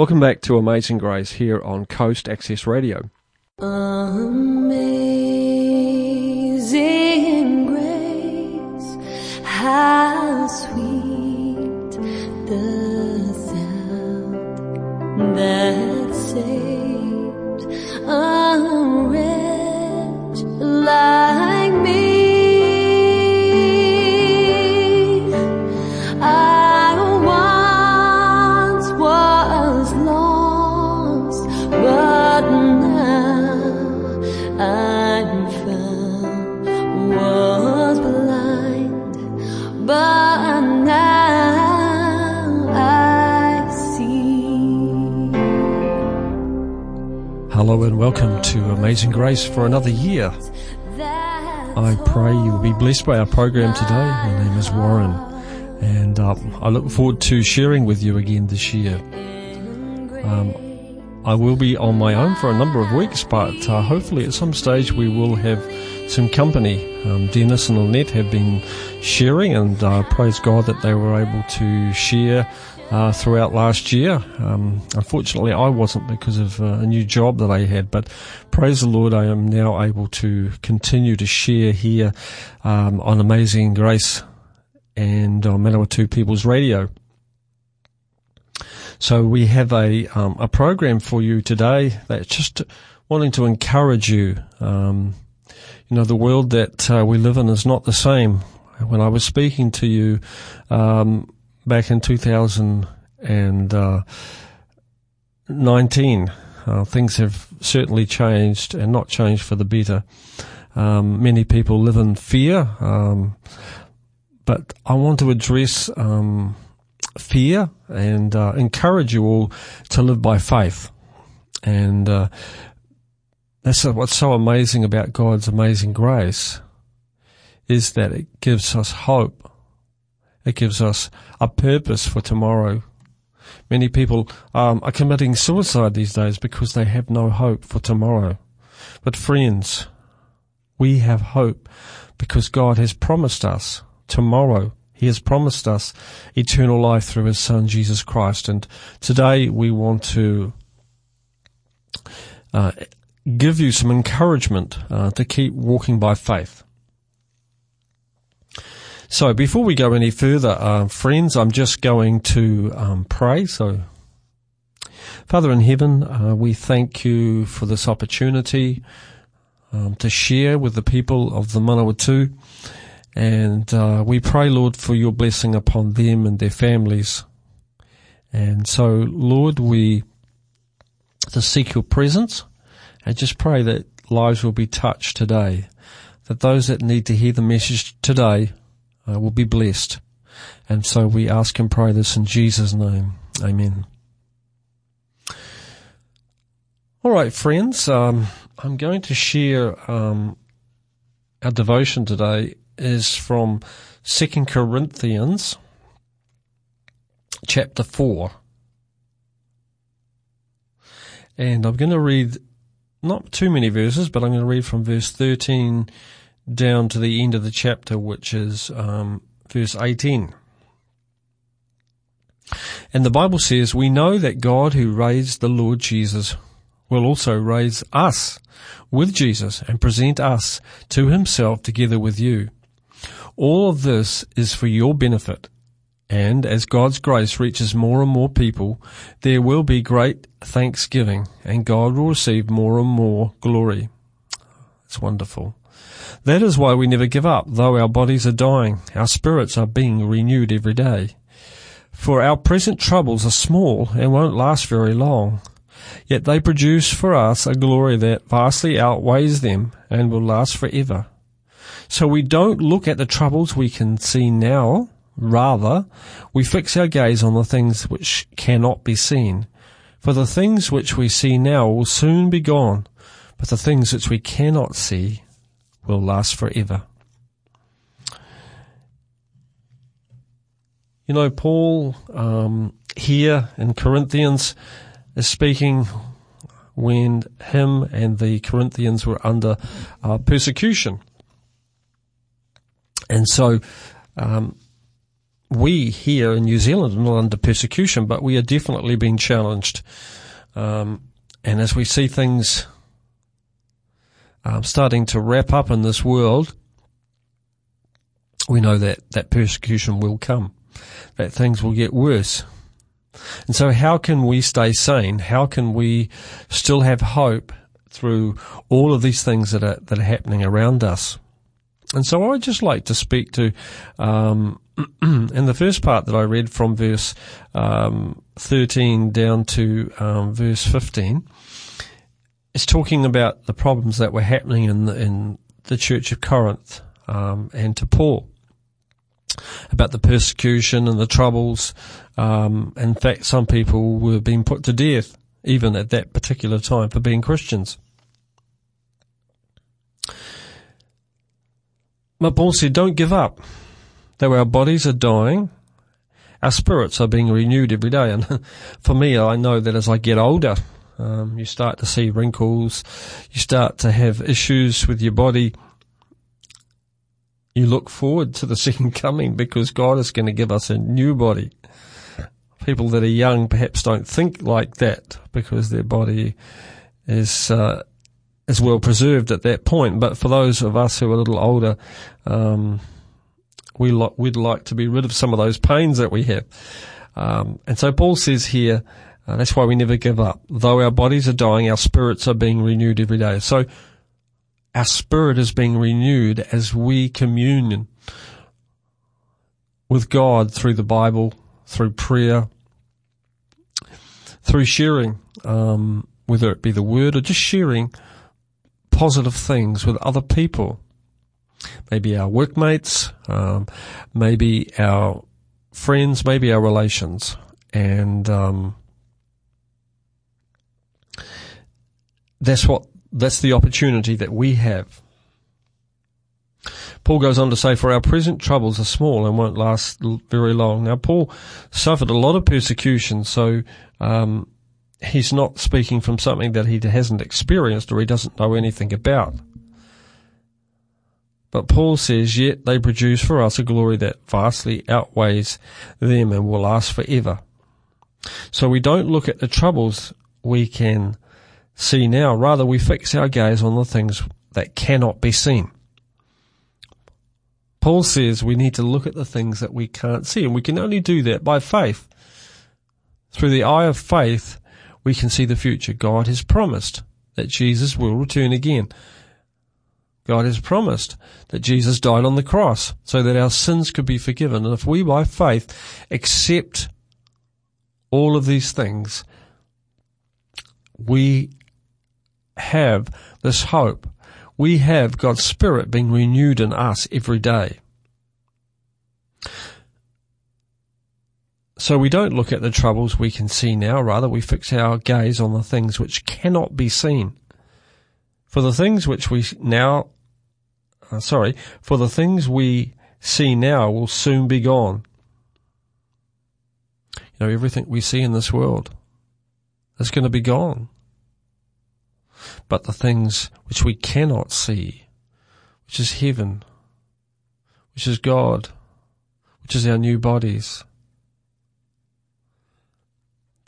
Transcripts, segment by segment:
Welcome back to Amazing Grace here on Coast Access Radio. Amazing grace, how sweet welcome to Amazing Grace for another year. I pray you will be blessed by our program today. My name is Warren, and uh, I look forward to sharing with you again this year. Um, I will be on my own for a number of weeks, but uh, hopefully at some stage we will have some company. Um, Dennis and Annette have been sharing, and uh, praise God that they were able to share uh, throughout last year. Um, unfortunately, I wasn't because of uh, a new job that I had, but praise the Lord, I am now able to continue to share here um, on Amazing Grace and on Manawatu People's Radio. So we have a um, a program for you today that's just wanting to encourage you. Um, you know, the world that uh, we live in is not the same. When I was speaking to you um, back in 2019, uh, things have certainly changed and not changed for the better. Um, many people live in fear, um, but I want to address um, fear and uh, encourage you all to live by faith. And uh, that's what's so amazing about God's amazing grace is that it gives us hope. It gives us a purpose for tomorrow. Many people um, are committing suicide these days because they have no hope for tomorrow. But friends, we have hope because God has promised us tomorrow. He has promised us eternal life through His Son Jesus Christ. And today we want to uh, give you some encouragement uh, to keep walking by faith. So before we go any further, uh, friends, I'm just going to um, pray. So, Father in heaven, uh, we thank you for this opportunity um, to share with the people of the Manawatu. And uh, we pray, Lord, for your blessing upon them and their families. And so, Lord, we to seek your presence and just pray that lives will be touched today. That those that need to hear the message today uh, will be blessed. And so we ask and pray this in Jesus' name. Amen. All right, friends. Um, I'm going to share um, our devotion today is from Second Corinthians chapter four, and I'm going to read not too many verses, but I'm going to read from verse 13 down to the end of the chapter, which is um, verse 18. And the Bible says, We know that God who raised the Lord Jesus will also raise us with Jesus and present us to himself together with you. All of this is for your benefit. And as God's grace reaches more and more people, there will be great thanksgiving and God will receive more and more glory. It's wonderful. That is why we never give up. Though our bodies are dying, our spirits are being renewed every day. For our present troubles are small and won't last very long. Yet they produce for us a glory that vastly outweighs them and will last forever. So we don't look at the troubles we can see now. Rather, we fix our gaze on the things which cannot be seen. For the things which we see now will soon be gone, but the things which we cannot see will last forever. You know, Paul um, here in Corinthians is speaking when him and the Corinthians were under uh, persecution. And so, um, we here in New Zealand are not under persecution, but we are definitely being challenged. Um, and as we see things um, starting to wrap up in this world, we know that that persecution will come, that things will get worse. And so how can we stay sane? How can we still have hope through all of these things that are, that are happening around us? And so I'd just like to speak to, um, in the first part that I read from verse um, 13 down to um, verse 15, it's talking about the problems that were happening in the, in the church of Corinth um, and to Paul about the persecution and the troubles. Um, in fact, some people were being put to death even at that particular time for being Christians. But Paul said, don't give up. Though our bodies are dying, our spirits are being renewed every day. And for me, I know that as I get older, um, you start to see wrinkles, you start to have issues with your body. You look forward to the second coming because God is going to give us a new body. People that are young perhaps don't think like that because their body is uh, is well preserved at that point. But for those of us who are a little older, um, we lo- we'd like to be rid of some of those pains that we have. Um, and so Paul says here, uh, that's why we never give up. Though our bodies are dying, our spirits are being renewed every day. So our spirit is being renewed as we communion with God through the Bible, through prayer, through sharing, um, whether it be the word or just sharing positive things with other people. Maybe our workmates, um, maybe our friends, maybe our relations. And um, that's what that's the opportunity that we have. Paul goes on to say, for our present troubles are small and won't last very long. Now, Paul suffered a lot of persecution, so um, he's not speaking from something that he hasn't experienced or he doesn't know anything about. But Paul says, yet they produce for us a glory that vastly outweighs them and will last forever. So we don't look at the troubles we can see now. Rather, we fix our gaze on the things that cannot be seen. Paul says we need to look at the things that we can't see, and we can only do that by faith. Through the eye of faith, we can see the future. God has promised that Jesus will return again. God has promised that Jesus died on the cross so that our sins could be forgiven. And if we by faith accept all of these things, we have this hope. We have God's Spirit being renewed in us every day. So we don't look at the troubles we can see now, rather we fix our gaze on the things which cannot be seen. For the things which we now, uh, sorry, for the things we see now will soon be gone. You know, everything we see in this world is going to be gone but the things which we cannot see, which is heaven, which is God, which is our new bodies,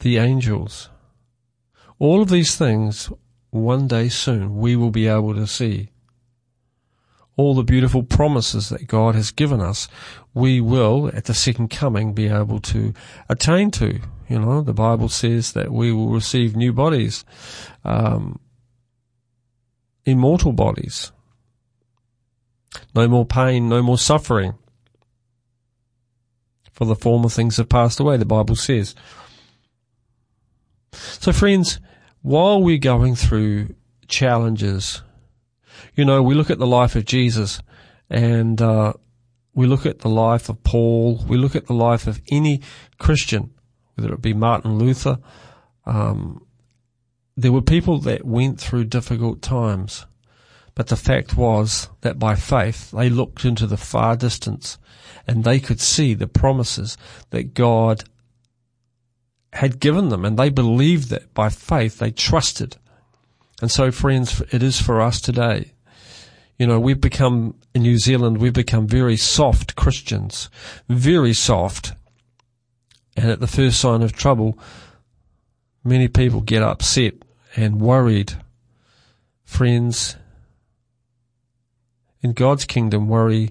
the angels. All of these things, one day soon, we will be able to see. All the beautiful promises that God has given us, we will, at the second coming, be able to attain to. You know, the Bible says that we will receive new bodies. Um, immortal bodies. No more pain, no more suffering. For the former things have passed away, the Bible says. So friends, while we're going through challenges, you know, we look at the life of Jesus and, uh, we look at the life of Paul, we look at the life of any Christian, whether it be Martin Luther, um, there were people that went through difficult times, but the fact was that by faith they looked into the far distance and they could see the promises that God had given them and they believed that by faith they trusted. And so friends, it is for us today. You know, we've become, in New Zealand, we've become very soft Christians. Very soft. And at the first sign of trouble, many people get upset and worried. Friends, in God's kingdom, worry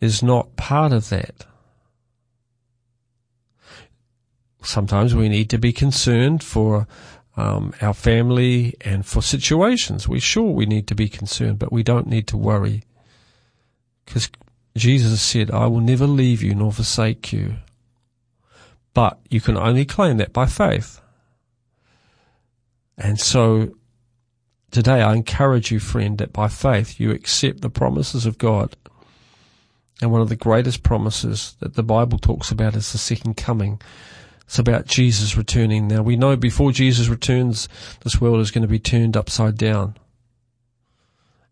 is not part of that. Sometimes we need to be concerned for um, our family and for situations. We sure we need to be concerned, but we don't need to worry. Because Jesus said, I will never leave you nor forsake you. But you can only claim that by faith. And so today I encourage you, friend, that by faith you accept the promises of God. And one of the greatest promises that the Bible talks about is the second coming it's about Jesus returning. Now we know before Jesus returns, this world is going to be turned upside down.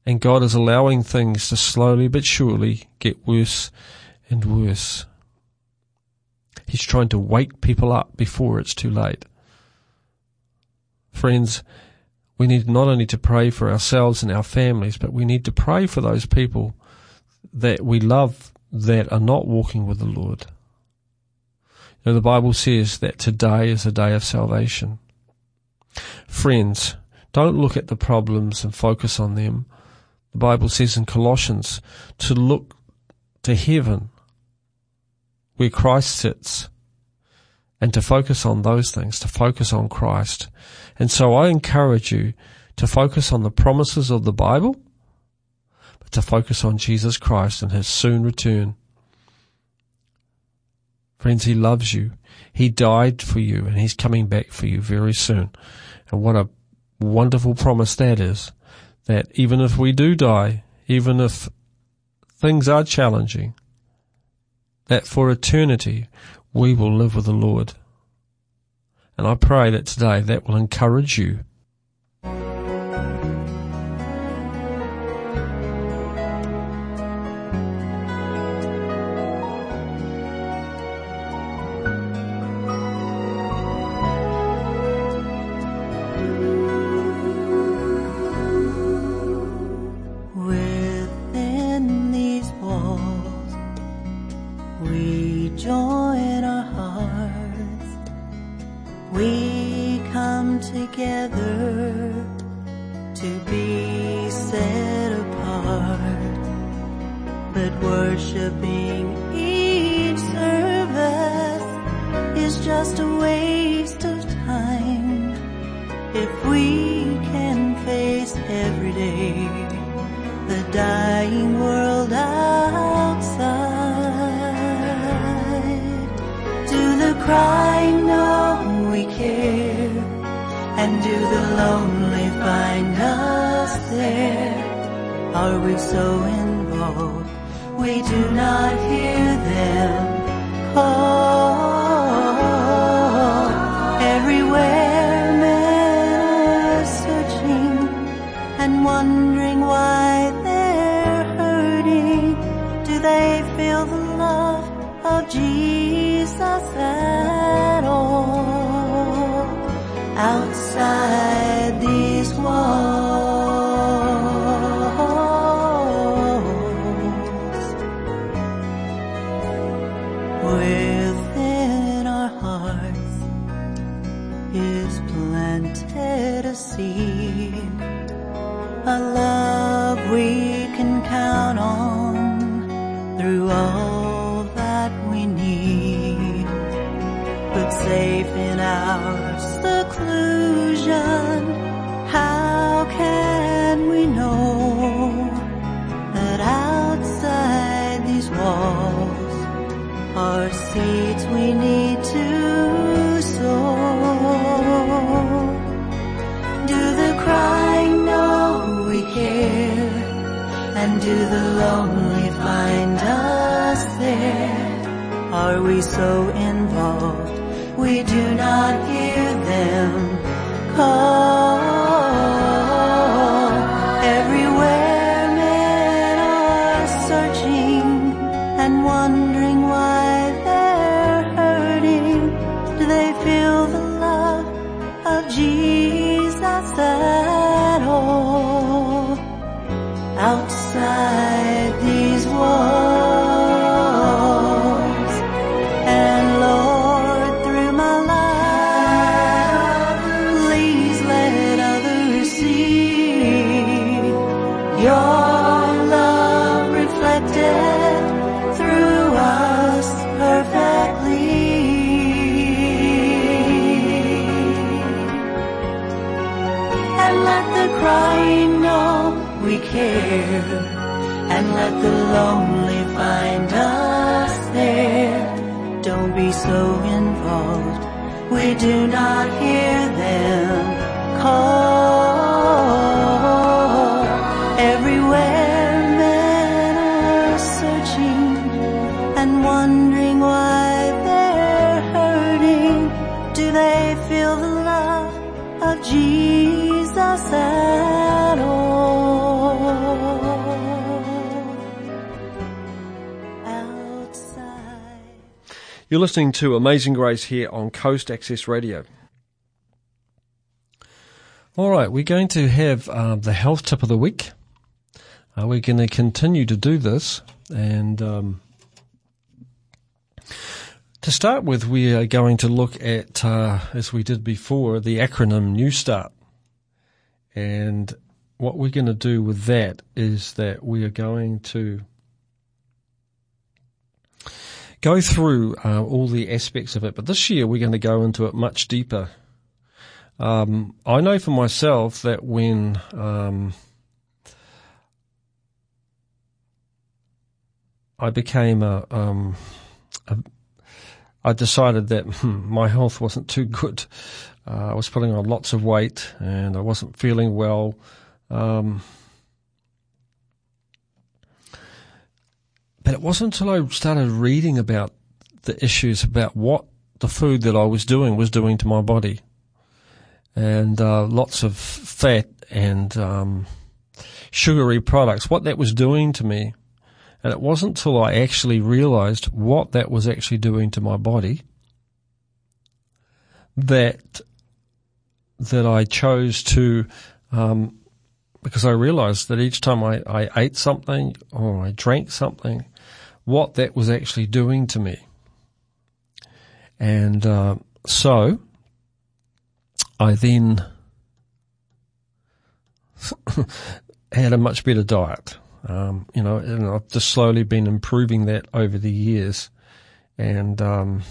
And God is allowing things to slowly but surely get worse and worse. He's trying to wake people up before it's too late. Friends, we need not only to pray for ourselves and our families, but we need to pray for those people that we love that are not walking with the Lord. Now the Bible says that today is a day of salvation. Friends, don't look at the problems and focus on them. The Bible says in Colossians to look to heaven where Christ sits and to focus on those things, to focus on Christ. And so I encourage you to focus on the promises of the Bible, but to focus on Jesus Christ and his soon return. Friends, He loves you. He died for you and He's coming back for you very soon. And what a wonderful promise that is. That even if we do die, even if things are challenging, that for eternity we will live with the Lord. And I pray that today that will encourage you outside. do the lonely find us there? Are we so involved we do not hear them call? Care and let the lonely find us there. Don't be so involved. We do not hear them call. You're listening to Amazing Grace here on Coast Access Radio. All right, we're going to have um, the health tip of the week. Uh, we're going to continue to do this, and um, to start with, we are going to look at, uh, as we did before, the acronym New Start. And what we're going to do with that is that we are going to go through uh, all the aspects of it, but this year we're going to go into it much deeper. Um, I know for myself that when um, I became a, um, a I decided that hmm, my health wasn't too good. Uh, I was putting on lots of weight and I wasn't feeling well. Um, it wasn't until I started reading about the issues about what the food that I was doing was doing to my body. And uh, lots of fat and um, sugary products, what that was doing to me. And it wasn't until I actually realized what that was actually doing to my body that that I chose to, um, because I realized that each time I, I ate something or I drank something, what that was actually doing to me. And uh, so I then had a much better diet. Um, you know, and I've just slowly been improving that over the years. And um,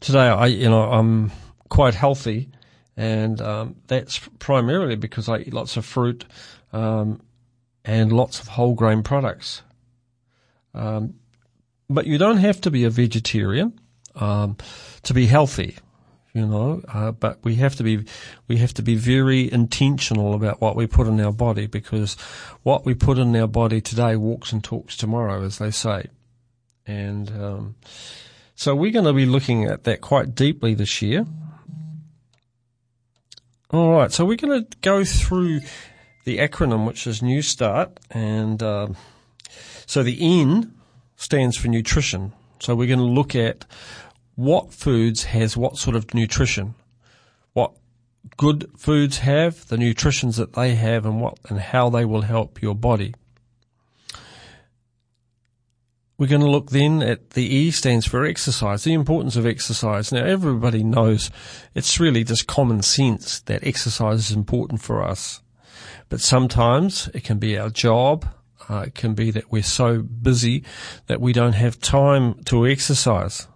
today, I you know I'm quite healthy, and um, that's primarily because I eat lots of fruit um, and lots of whole grain products. Um, but you don't have to be a vegetarian um, to be healthy you know. Uh, but we have to be we have to be very intentional about what we put in our body because what we put in our body today walks and talks tomorrow, as they say. And um, so we're going to be looking at that quite deeply this year. All right, so we're going to go through the acronym, which is New Start, and uh, so the N stands for nutrition. So we're going to look at what foods has what sort of nutrition, what good foods have, the nutritions that they have, and what and how they will help your body. We're going to look then at the E stands for exercise, the importance of exercise. Now everybody knows it's really just common sense that exercise is important for us. But sometimes it can be our job, uh, it can be that we're so busy that we don't have time to exercise.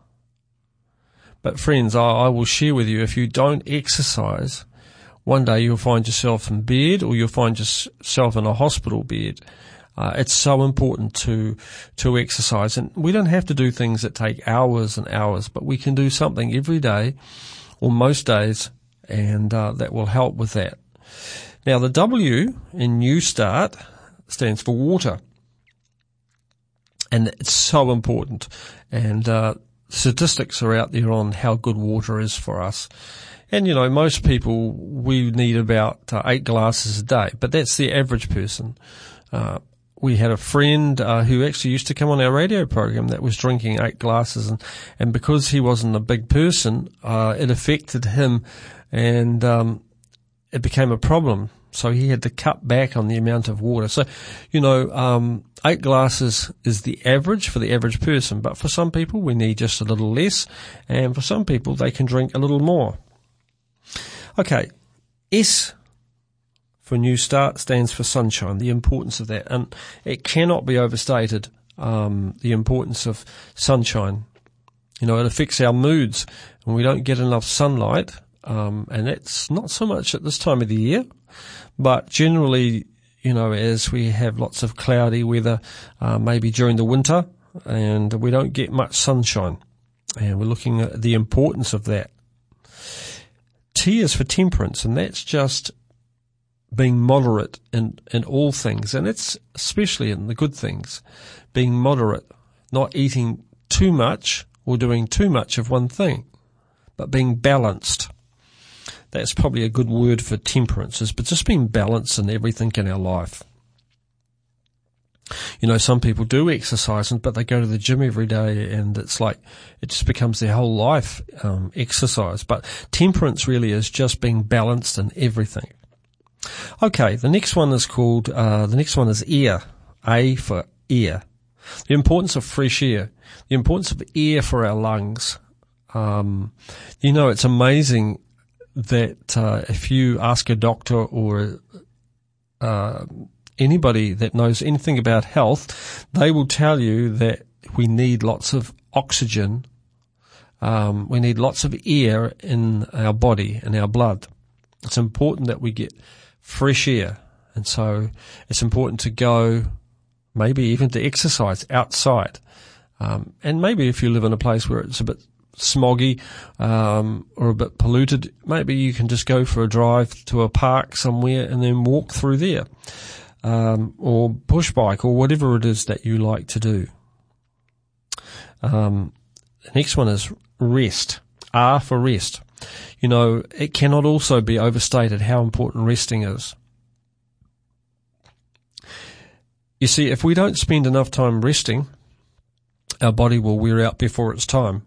But friends, I, I will share with you if you don't exercise, one day you'll find yourself in bed or you'll find yourself in a hospital bed. Uh, it's so important to to exercise, and we don't have to do things that take hours and hours, but we can do something every day or most days, and uh, that will help with that. Now, the W in New Start stands for water, and it's so important. And uh, statistics are out there on how good water is for us. And you know, most people, we need about uh, eight glasses a day, but that's the average person. Uh, we had a friend uh, who actually used to come on our radio program that was drinking eight glasses, and, and because he wasn't a big person, uh, it affected him, and um, it became a problem. So he had to cut back on the amount of water. So, you know, um, eight glasses is the average for the average person, but for some people we need just a little less, and for some people they can drink a little more. Okay, S for New Start stands for sunshine, the importance of that, and it cannot be overstated. Um, the importance of sunshine. You know, it affects our moods, and we don't get enough sunlight. Um, and that's not so much at this time of the year, but generally, you know, as we have lots of cloudy weather, uh, maybe during the winter, and we don't get much sunshine. And we're looking at the importance of that. T is for temperance, and that's just being moderate in, in all things, and it's especially in the good things, being moderate, not eating too much or doing too much of one thing, but being balanced. That's probably a good word for temperance, but just being balanced in everything in our life. You know, some people do exercise, but they go to the gym every day and it's like, it just becomes their whole life, um, exercise. But temperance really is just being balanced in everything. Okay, the next one is called, uh, the next one is air. A for air. The importance of fresh air. The importance of air for our lungs. Um, you know, it's amazing that, uh, if you ask a doctor or, uh, anybody that knows anything about health, they will tell you that we need lots of oxygen. Um, we need lots of air in our body, and our blood. It's important that we get fresh air. And so it's important to go, maybe even to exercise outside. Um, and maybe if you live in a place where it's a bit smoggy um, or a bit polluted, maybe you can just go for a drive to a park somewhere and then walk through there um, or push bike or whatever it is that you like to do. Um, the next one is rest. R for rest. You know, it cannot also be overstated how important resting is. You see, if we don't spend enough time resting, our body will wear out before its time.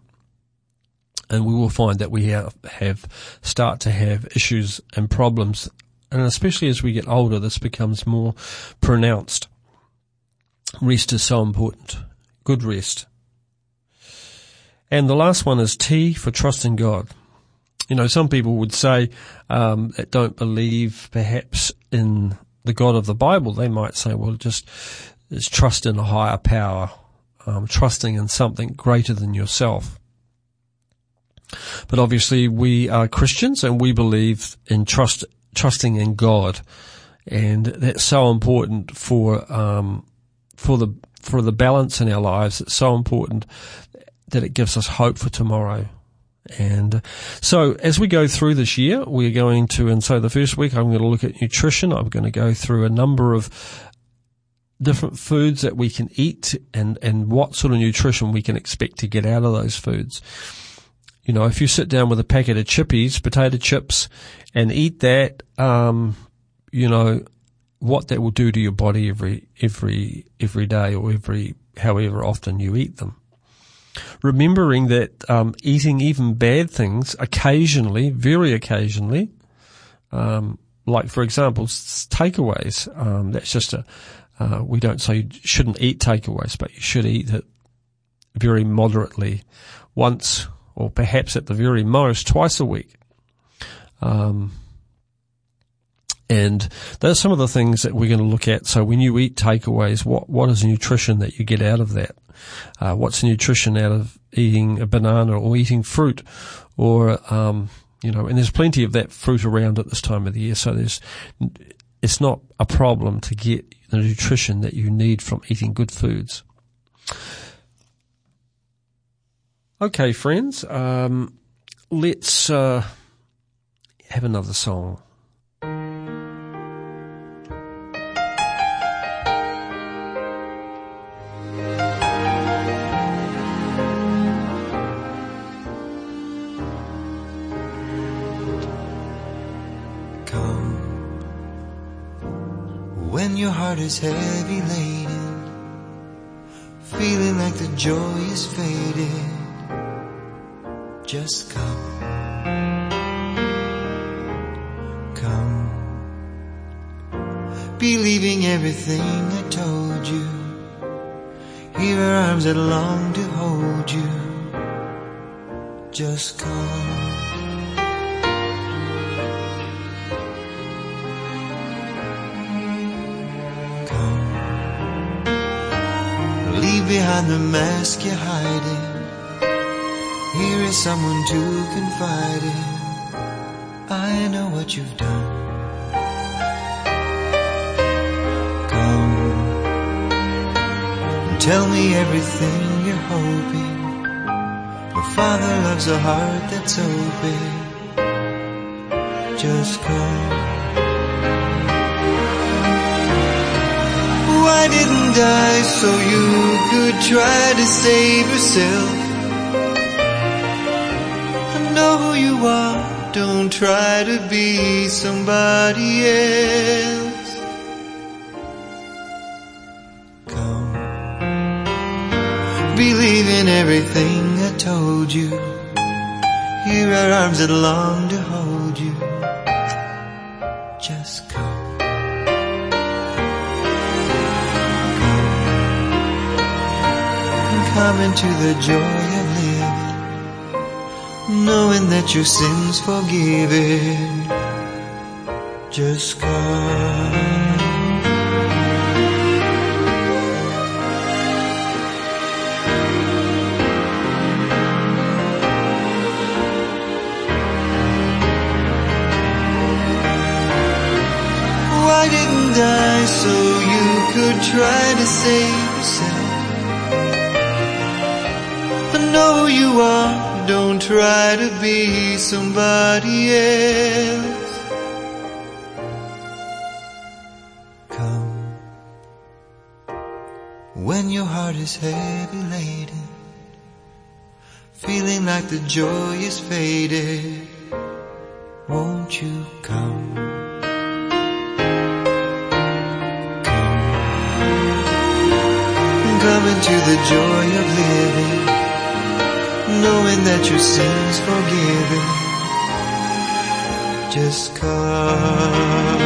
And we will find that we have, have start to have issues and problems and especially as we get older, this becomes more pronounced. Rest is so important. Good rest. And the last one is T for trust in God. You know, some people would say um, that don't believe perhaps in the God of the Bible. They might say, well, just it's trust in a higher power, um, trusting in something greater than yourself. But obviously, we are Christians and we believe in trust trusting in God, and that's so important for um, for the for the balance in our lives. It's so important that it gives us hope for tomorrow. And so as we go through this year, we're going to, and so the first week I'm going to look at nutrition. I'm going to go through a number of different foods that we can eat and, and what sort of nutrition we can expect to get out of those foods. You know, if you sit down with a packet of chippies, potato chips, and eat that, um, you know, what that will do to your body every, every, every day or every, however often you eat them. Remembering that, um, eating even bad things occasionally, very occasionally, um, like for example, takeaways, um, that's just a, uh, we don't say you shouldn't eat takeaways, but you should eat it very moderately once or perhaps at the very most twice a week. Um, and those are some of the things that we're going to look at. So when you eat takeaways, what, what is nutrition that you get out of that? Uh, what's nutrition out of eating a banana or eating fruit or, um, you know, and there's plenty of that fruit around at this time of the year. So there's, it's not a problem to get the nutrition that you need from eating good foods. Okay, friends, um, let's uh, have another song. Come when your heart is heavy laden, feeling like the joy is fading just come. Come. Believing everything I told you. Here are arms that long to hold you. Just come. Come. Leave behind the mask you're hiding. Here is someone to confide in. I know what you've done. Come and tell me everything you're hoping. The Father loves a heart that's open. Just come. Why didn't I so you could try to save yourself? Don't try to be somebody else. Come, believe in everything I told you. Here are arms that long to hold you. Just come. come into the joy knowing that your sins forgiven. Just come. Why didn't I so you could try to save yourself? I know you are. Don't try to be somebody else. Come when your heart is heavy laden, feeling like the joy is faded. Won't you come? Come, come into the joy of living knowing that your sins forgiven. Just come.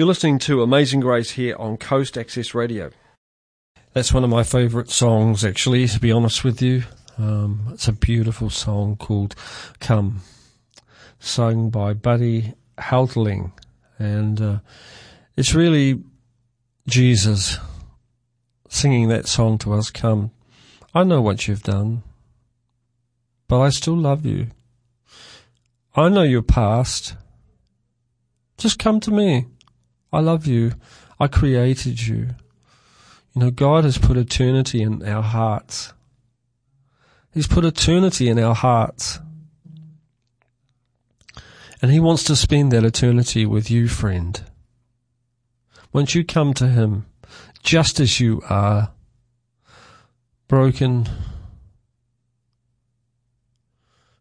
You're listening to Amazing Grace here on Coast Access Radio. That's one of my favourite songs, actually, to be honest with you. Um, it's a beautiful song called Come, sung by Buddy Halterling. And uh, it's really Jesus singing that song to us, Come. I know what you've done, but I still love you. I know your past. Just come to me. I love you. I created you. You know, God has put eternity in our hearts. He's put eternity in our hearts. And He wants to spend that eternity with you, friend. Once you come to Him, just as you are, broken,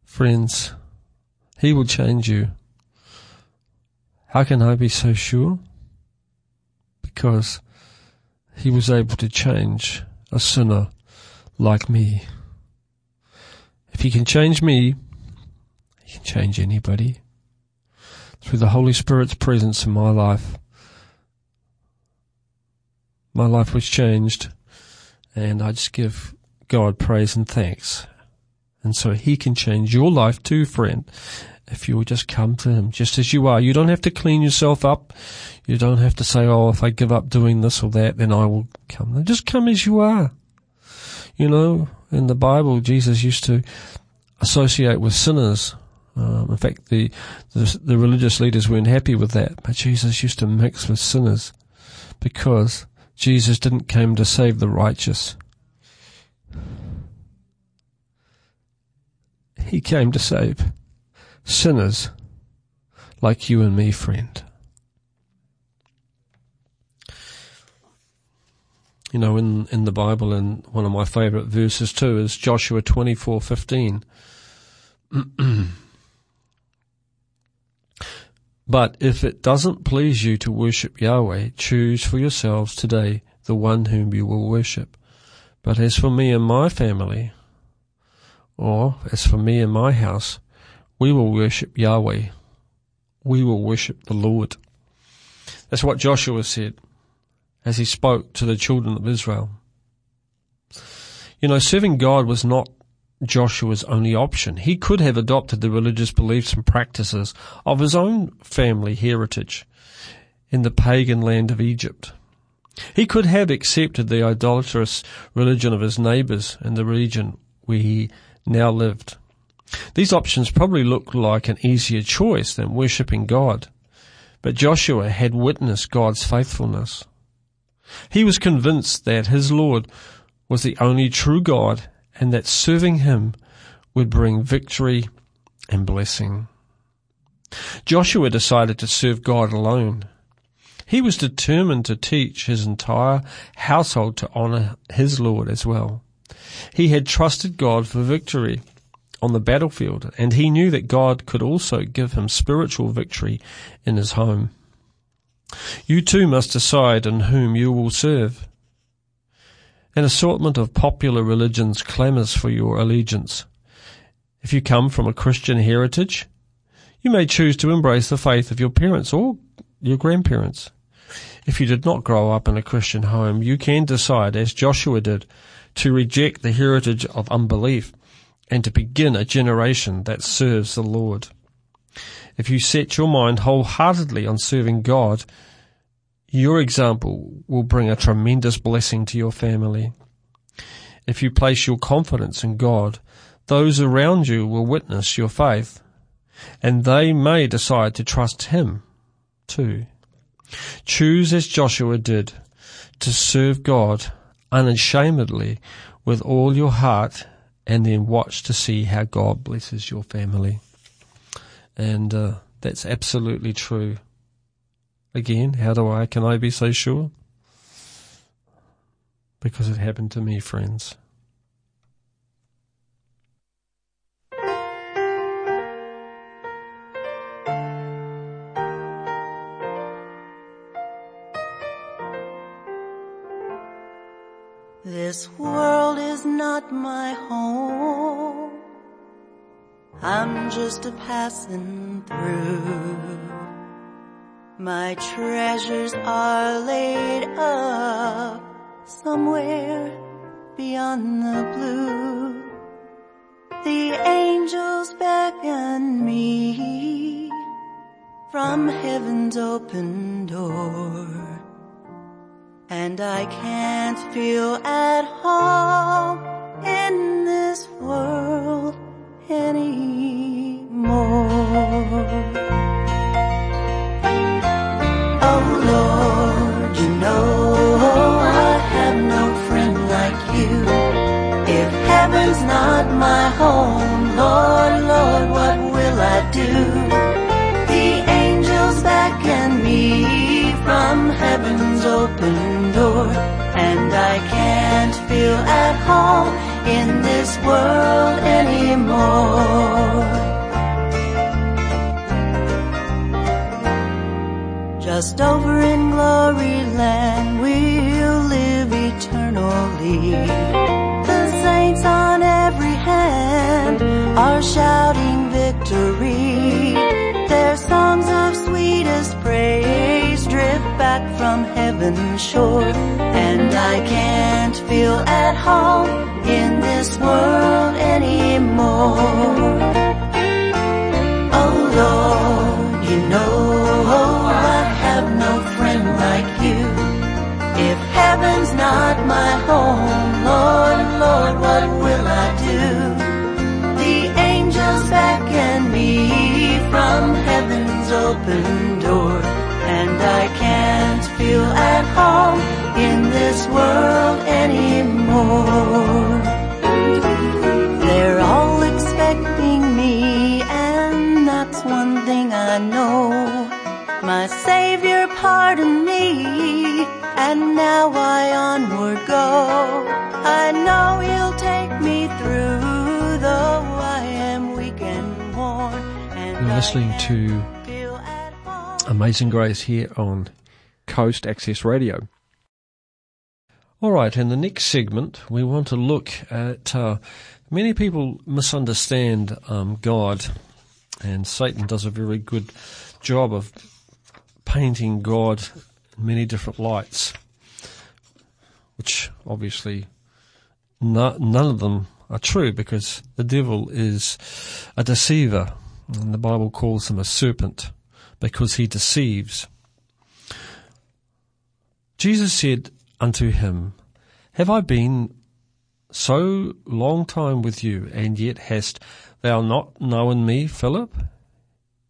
friends, He will change you. How can I be so sure? Because he was able to change a sinner like me. If he can change me, he can change anybody. Through the Holy Spirit's presence in my life, my life was changed, and I just give God praise and thanks. And so he can change your life too, friend if you will just come to Him just as you are. You don't have to clean yourself up. You don't have to say, oh, if I give up doing this or that, then I will come. Just come as you are. You know, in the Bible, Jesus used to associate with sinners. Um, in fact, the, the, the religious leaders weren't happy with that, but Jesus used to mix with sinners because Jesus didn't come to save the righteous. He came to save sinners like you and me, friend. You know, in, in the Bible, and one of my favourite verses too is Joshua twenty four fifteen. but if it doesn't please you to worship Yahweh, choose for yourselves today the one whom you will worship. But as for me and my family, or as for me and my house, we will worship Yahweh we will worship the Lord. That's what Joshua said as he spoke to the children of Israel. You know, serving God was not Joshua's only option. He could have adopted the religious beliefs and practices of his own family heritage in the pagan land of Egypt. He could have accepted the idolatrous religion of his neighbours in the region where he now lived. These options probably looked like an easier choice than worshipping God, but Joshua had witnessed God's faithfulness. He was convinced that his Lord was the only true God and that serving him would bring victory and blessing. Joshua decided to serve God alone. He was determined to teach his entire household to honor his Lord as well. He had trusted God for victory on the battlefield, and he knew that God could also give him spiritual victory in his home. You too must decide in whom you will serve. An assortment of popular religions clamours for your allegiance. If you come from a Christian heritage, you may choose to embrace the faith of your parents or your grandparents. If you did not grow up in a Christian home, you can decide, as Joshua did, to reject the heritage of unbelief and to begin a generation that serves the Lord. If you set your mind wholeheartedly on serving God, your example will bring a tremendous blessing to your family. If you place your confidence in God, those around you will witness your faith, and they may decide to trust Him too. Choose as Joshua did to serve God unashamedly with all your heart and then watch to see how God blesses your family. And uh, that's absolutely true. Again, how do I, can I be so sure? Because it happened to me, friends. This world is not my home. I'm just a passing through. My treasures are laid up somewhere beyond the blue. The angels beckon me from heaven's open door. And I can't feel at home in this world anymore. Oh Lord, you know I have no friend like you. If heaven's not my home, Lord, Lord, what will I do? Can't feel at home in this world anymore. Just over in glory land we'll live eternally. The saints on every hand are shouting victory. Their songs of sweetest praise back from heaven's shore. And I can't feel at home in this world anymore. Oh Lord, you know oh, I have no friend like you. If heaven's not my home, Lord, Lord, what will I do? The angels beckon me from heaven's open door, feel at home in this world anymore. They're all expecting me, and that's one thing I know. My Savior pardoned me, and now I onward go. I know He'll take me through, though I am weak and worn. And You're listening to can't feel at home. Amazing Grace here on Coast Access Radio. All right, in the next segment, we want to look at uh, many people misunderstand um, God And Satan does a very good job of painting God in many different lights, which obviously no, none of them are true because the devil is a deceiver, and the Bible calls him a serpent because he deceives. Jesus said unto him, Have I been so long time with you, and yet hast thou not known me, Philip?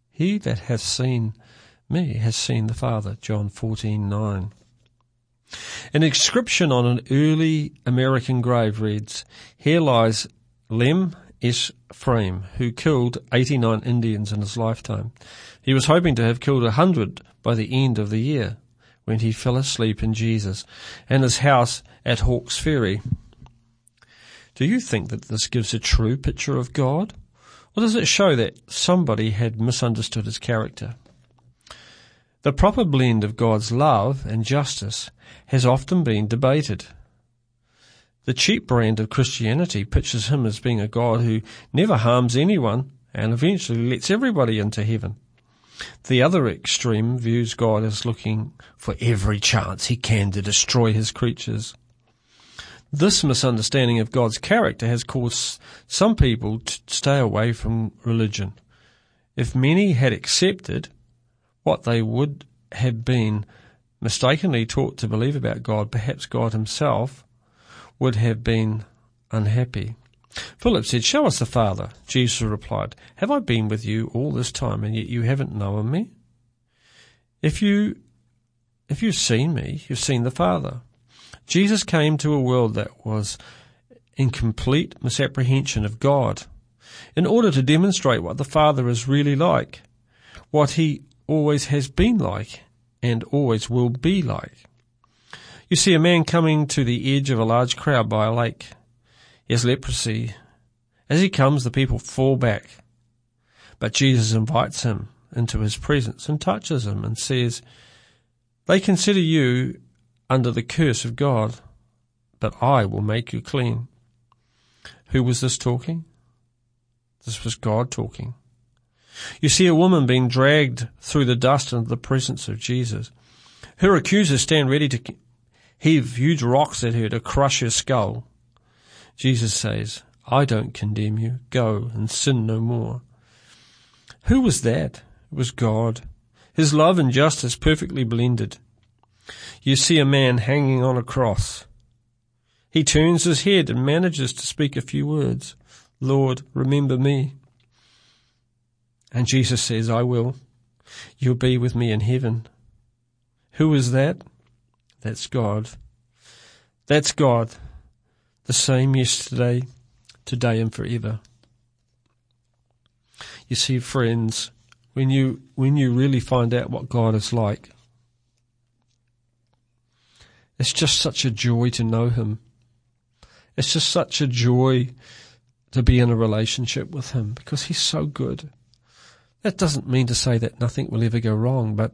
He that hath seen me has seen the Father. John fourteen nine. An inscription on an early American grave reads, Here lies Lem S. Frame, who killed 89 Indians in his lifetime. He was hoping to have killed a hundred by the end of the year when he fell asleep in Jesus and his house at Hawkes Ferry. Do you think that this gives a true picture of God? Or does it show that somebody had misunderstood his character? The proper blend of God's love and justice has often been debated. The cheap brand of Christianity pictures him as being a God who never harms anyone and eventually lets everybody into heaven. The other extreme views God as looking for every chance he can to destroy his creatures. This misunderstanding of God's character has caused some people to stay away from religion. If many had accepted what they would have been mistakenly taught to believe about God, perhaps God himself would have been unhappy. Philip said, Show us the Father. Jesus replied, Have I been with you all this time and yet you haven't known me? If you, if you've seen me, you've seen the Father. Jesus came to a world that was in complete misapprehension of God in order to demonstrate what the Father is really like, what he always has been like, and always will be like. You see a man coming to the edge of a large crowd by a lake. Has leprosy. As he comes, the people fall back. But Jesus invites him into his presence and touches him and says, They consider you under the curse of God, but I will make you clean. Who was this talking? This was God talking. You see a woman being dragged through the dust into the presence of Jesus. Her accusers stand ready to heave huge rocks at her to crush her skull. Jesus says, I don't condemn you. Go and sin no more. Who was that? It was God. His love and justice perfectly blended. You see a man hanging on a cross. He turns his head and manages to speak a few words. Lord, remember me. And Jesus says, I will. You'll be with me in heaven. Who is that? That's God. That's God. The same yesterday, today and forever. You see, friends, when you, when you really find out what God is like, it's just such a joy to know Him. It's just such a joy to be in a relationship with Him because He's so good. That doesn't mean to say that nothing will ever go wrong, but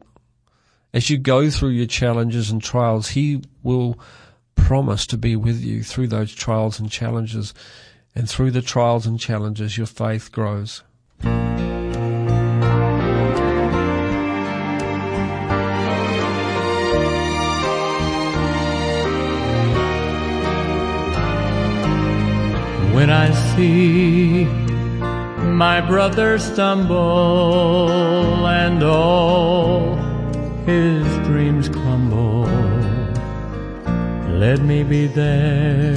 as you go through your challenges and trials, He will promise to be with you through those trials and challenges. And through the trials and challenges, your faith grows. When I see my brother stumble and all his dreams. Let me be there,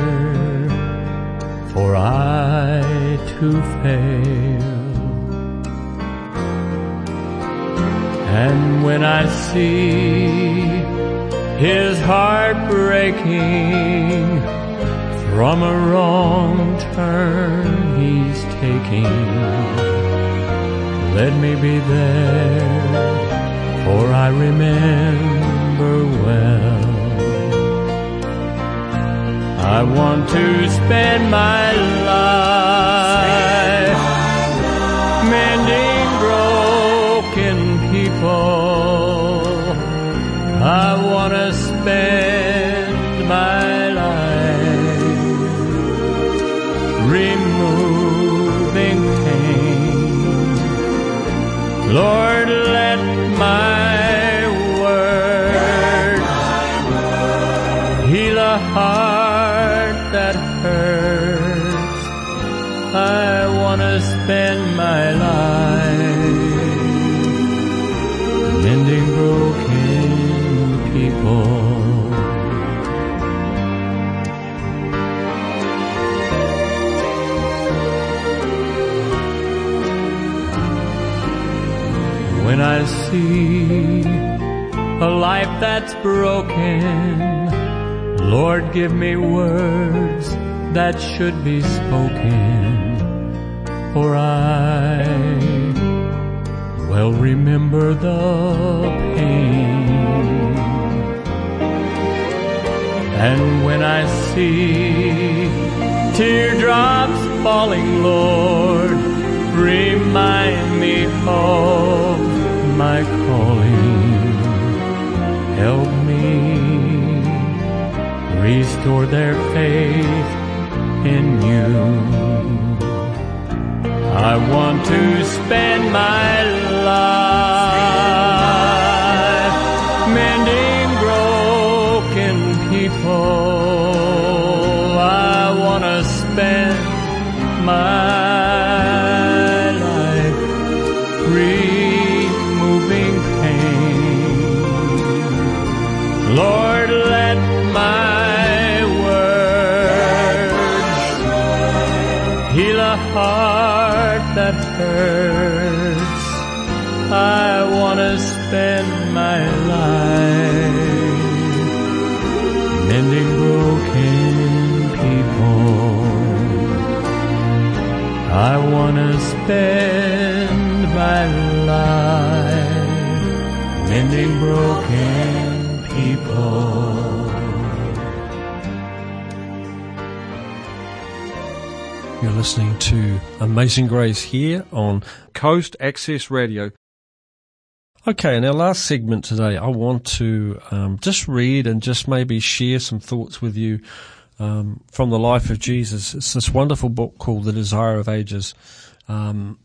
for I too fail. And when I see his heart breaking from a wrong turn he's taking, let me be there, for I remember well. I want to spend my life spend my life mending broken people. When I see a life that's broken, Lord, give me words that should be spoken. For I well remember the pain. And when I see teardrops falling, Lord, remind me of my calling. Help me restore their faith in you. I want to spend my life mending broken people. I want to spend my that hurts. I want to spend my life mending broken people. I want to spend my life mending broken people. You're listening to Amazing Grace here on Coast Access Radio. Okay, in our last segment today, I want to um, just read and just maybe share some thoughts with you um, from the life of Jesus. It's this wonderful book called The Desire of Ages. Um,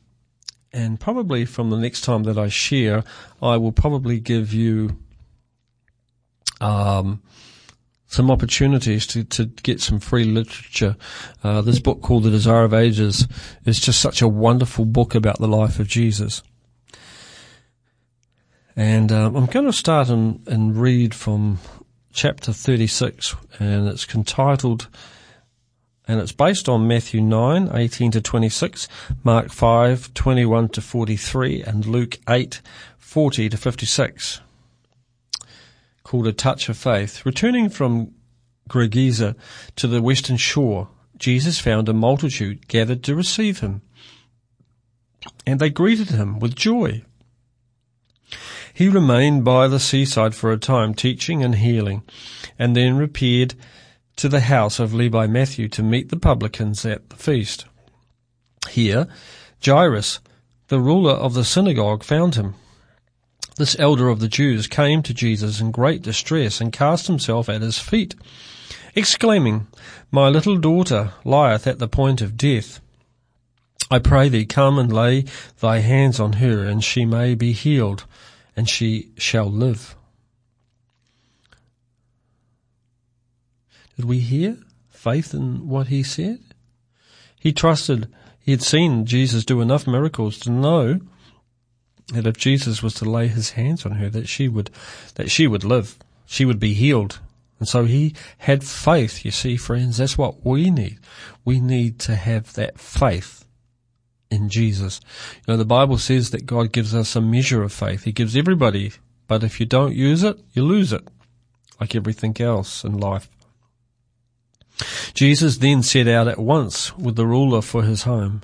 and probably from the next time that I share, I will probably give you um, some opportunities to, to get some free literature. Uh, this book called The Desire of Ages is just such a wonderful book about the life of Jesus. And um, I'm going to start and, and read from chapter 36, and it's entitled, and it's based on Matthew 9, 18 to 26, Mark 5, 21 to 43, and Luke 8, 40 to 56 called A Touch of Faith. Returning from Gergesa to the western shore, Jesus found a multitude gathered to receive him, and they greeted him with joy. He remained by the seaside for a time, teaching and healing, and then repaired to the house of Levi Matthew to meet the publicans at the feast. Here, Jairus, the ruler of the synagogue, found him. This elder of the Jews came to Jesus in great distress and cast himself at his feet, exclaiming, My little daughter lieth at the point of death. I pray thee, come and lay thy hands on her, and she may be healed, and she shall live. Did we hear faith in what he said? He trusted, he had seen Jesus do enough miracles to know that if Jesus was to lay his hands on her, that she would, that she would live. She would be healed. And so he had faith, you see, friends. That's what we need. We need to have that faith in Jesus. You know, the Bible says that God gives us a measure of faith. He gives everybody, but if you don't use it, you lose it, like everything else in life. Jesus then set out at once with the ruler for his home.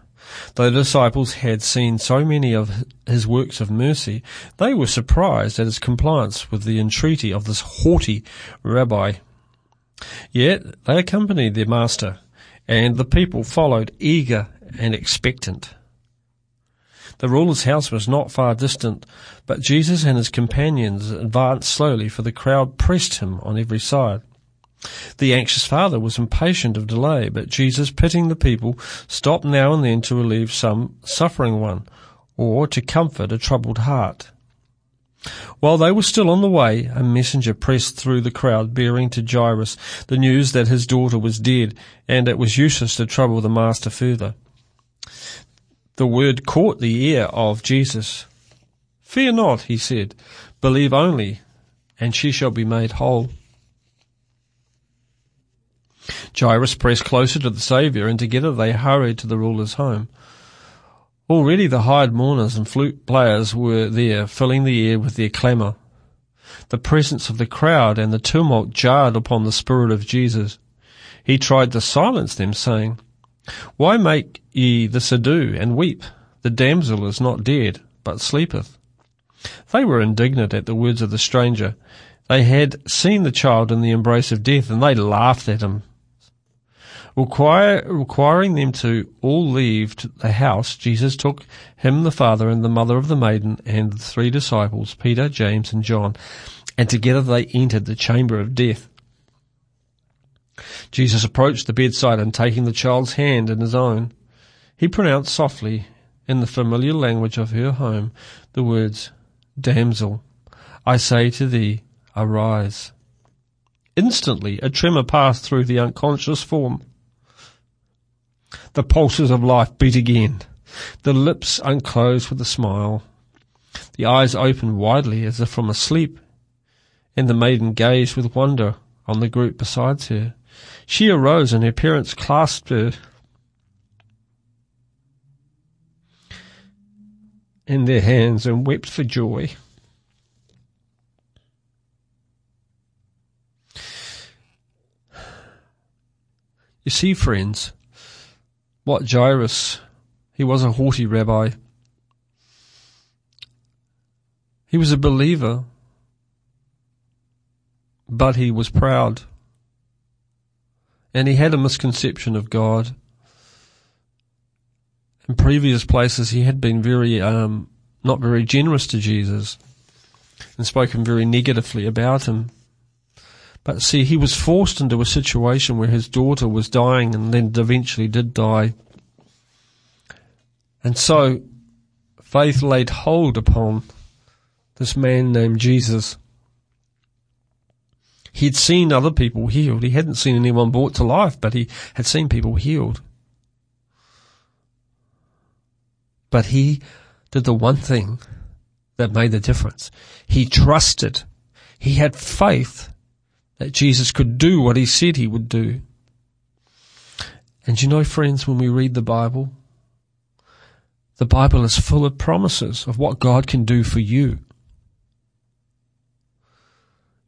Though the disciples had seen so many of his works of mercy, they were surprised at his compliance with the entreaty of this haughty rabbi. Yet they accompanied their master, and the people followed eager and expectant. The ruler's house was not far distant, but Jesus and his companions advanced slowly, for the crowd pressed him on every side. The anxious father was impatient of delay, but Jesus, pitying the people, stopped now and then to relieve some suffering one, or to comfort a troubled heart. While they were still on the way, a messenger pressed through the crowd bearing to Jairus the news that his daughter was dead and it was useless to trouble the master further. The word caught the ear of Jesus. Fear not, he said, believe only, and she shall be made whole. Jairus pressed closer to the Saviour, and together they hurried to the ruler's home. Already the hired mourners and flute players were there, filling the air with their clamour. The presence of the crowd and the tumult jarred upon the spirit of Jesus. He tried to silence them, saying, Why make ye this ado, and weep? The damsel is not dead, but sleepeth. They were indignant at the words of the stranger. They had seen the child in the embrace of death, and they laughed at him, Require, requiring them to all leave the house, Jesus took him, the father, and the mother of the maiden, and the three disciples, Peter, James, and John, and together they entered the chamber of death. Jesus approached the bedside and taking the child's hand in his own, he pronounced softly, in the familiar language of her home, the words, Damsel, I say to thee, arise. Instantly a tremor passed through the unconscious form. The pulses of life beat again. The lips unclosed with a smile. The eyes opened widely as if from a sleep. And the maiden gazed with wonder on the group beside her. She arose and her parents clasped her in their hands and wept for joy. You see, friends, what Jairus, he was a haughty rabbi. He was a believer, but he was proud. And he had a misconception of God. In previous places, he had been very, um, not very generous to Jesus and spoken very negatively about him. But see, he was forced into a situation where his daughter was dying and then eventually did die. And so faith laid hold upon this man named Jesus. He had seen other people healed. He hadn't seen anyone brought to life, but he had seen people healed. But he did the one thing that made the difference. He trusted. He had faith that Jesus could do what he said he would do. And you know, friends, when we read the Bible, the Bible is full of promises of what God can do for you.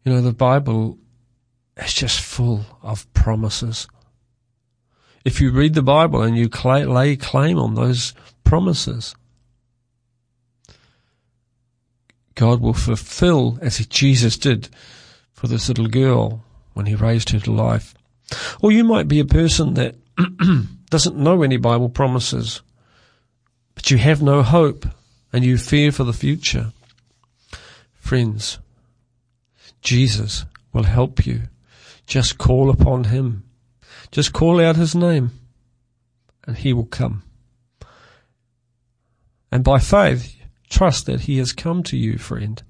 You know, the Bible is just full of promises. If you read the Bible and you lay claim on those promises, God will fulfill as Jesus did for this little girl when he raised her to life. Or you might be a person that doesn't know any Bible promises, but you have no hope and you fear for the future. Friends, Jesus will help you. Just call upon him. Just call out his name and he will come. And by faith, trust that he has come to you, friend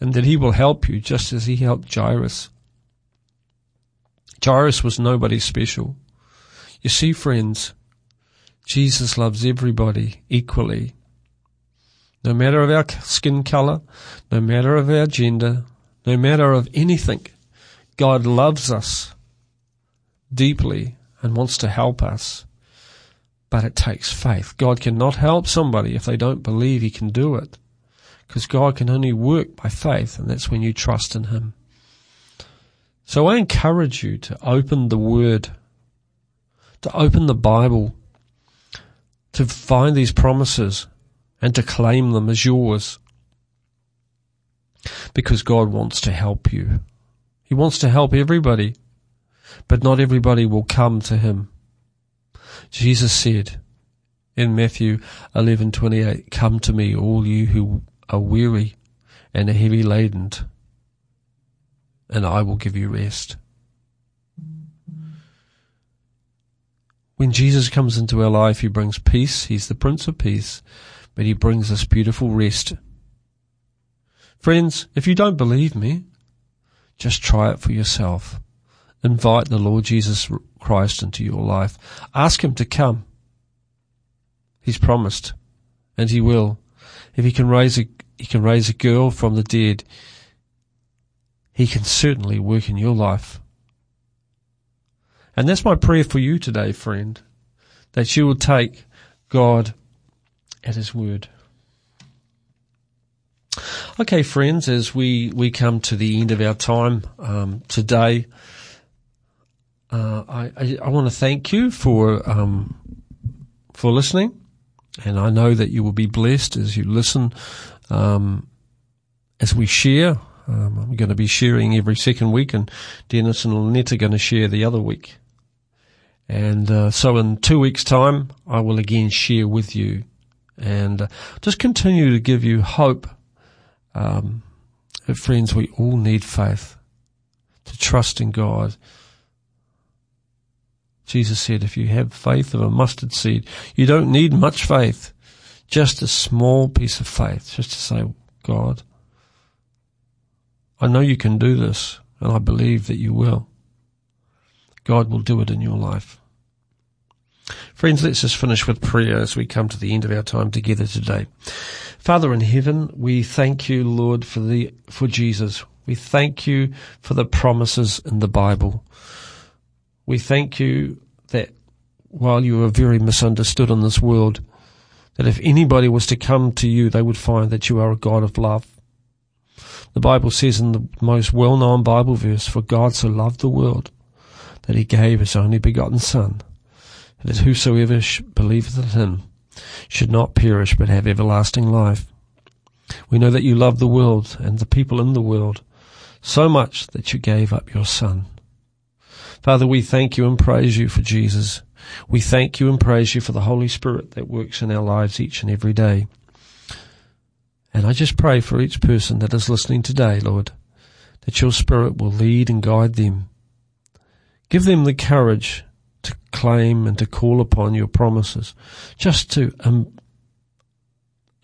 and that he will help you just as he helped Jairus. Jairus was nobody special. You see, friends, Jesus loves everybody equally. No matter of our skin color, no matter of our gender, no matter of anything, God loves us deeply and wants to help us. But it takes faith. God cannot help somebody if they don't believe He can do it. Because God can only work by faith, and that's when you trust in Him. So I encourage you to open the Word, to open the Bible, to find these promises and to claim them as yours. Because God wants to help you. He wants to help everybody, but not everybody will come to Him. Jesus said in Matthew 11:28, "Come to me, all you who are weary and are heavy laden, and I will give you rest. When Jesus comes into our life, He brings peace. He's the Prince of Peace. but He brings us beautiful rest. Friends, if you don't believe me, just try it for yourself. Invite the Lord Jesus Christ into your life. Ask Him to come. He's promised, and He will. If He can raise a, He can raise a girl from the dead, He can certainly work in your life. And that's my prayer for you today, friend, that you will take God at His word. Okay, friends, as we, we come to the end of our time um, today, uh, I, I, I want to thank you for um, for listening, and I know that you will be blessed as you listen um, as we share. Um, I'm going to be sharing every second week, and Dennis and Lynette are going to share the other week. And uh, so, in two weeks' time, I will again share with you, and uh, just continue to give you hope. Um, friends, we all need faith to trust in God Jesus said, if you have faith of a mustard seed, you don't need much faith, just a small piece of faith, just to say, God, I know you can do this, and I believe that you will. God will do it in your life. Friends, let's just finish with prayer as we come to the end of our time together today. Father in heaven, we thank you, Lord, for the, for Jesus. We thank you for the promises in the Bible. We thank you that while you are very misunderstood in this world, that if anybody was to come to you, they would find that you are a God of love. The Bible says in the most well-known Bible verse, For God so loved the world that he gave his only begotten Son, that whosoever believeth in him should not perish but have everlasting life. We know that you love the world and the people in the world so much that you gave up your Son. Father, we thank you and praise you for Jesus. We thank you and praise you for the Holy Spirit that works in our lives each and every day. And I just pray for each person that is listening today, Lord, that your Spirit will lead and guide them. Give them the courage to claim and to call upon your promises, just to um,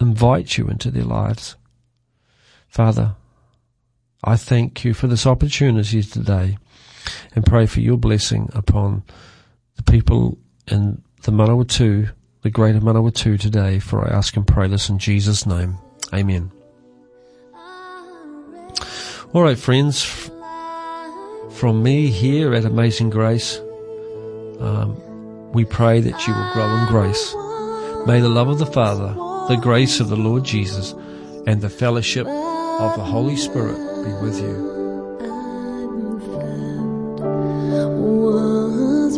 invite you into their lives. Father, I thank you for this opportunity today and pray for your blessing upon the people in the Manawatu, the greater Manawatu today, for I ask and pray this in Jesus' name. Amen. All right, friends, from me here at Amazing Grace, um, we pray that you will grow in grace. May the love of the Father, the grace of the Lord Jesus, and the fellowship of the Holy Spirit be with you.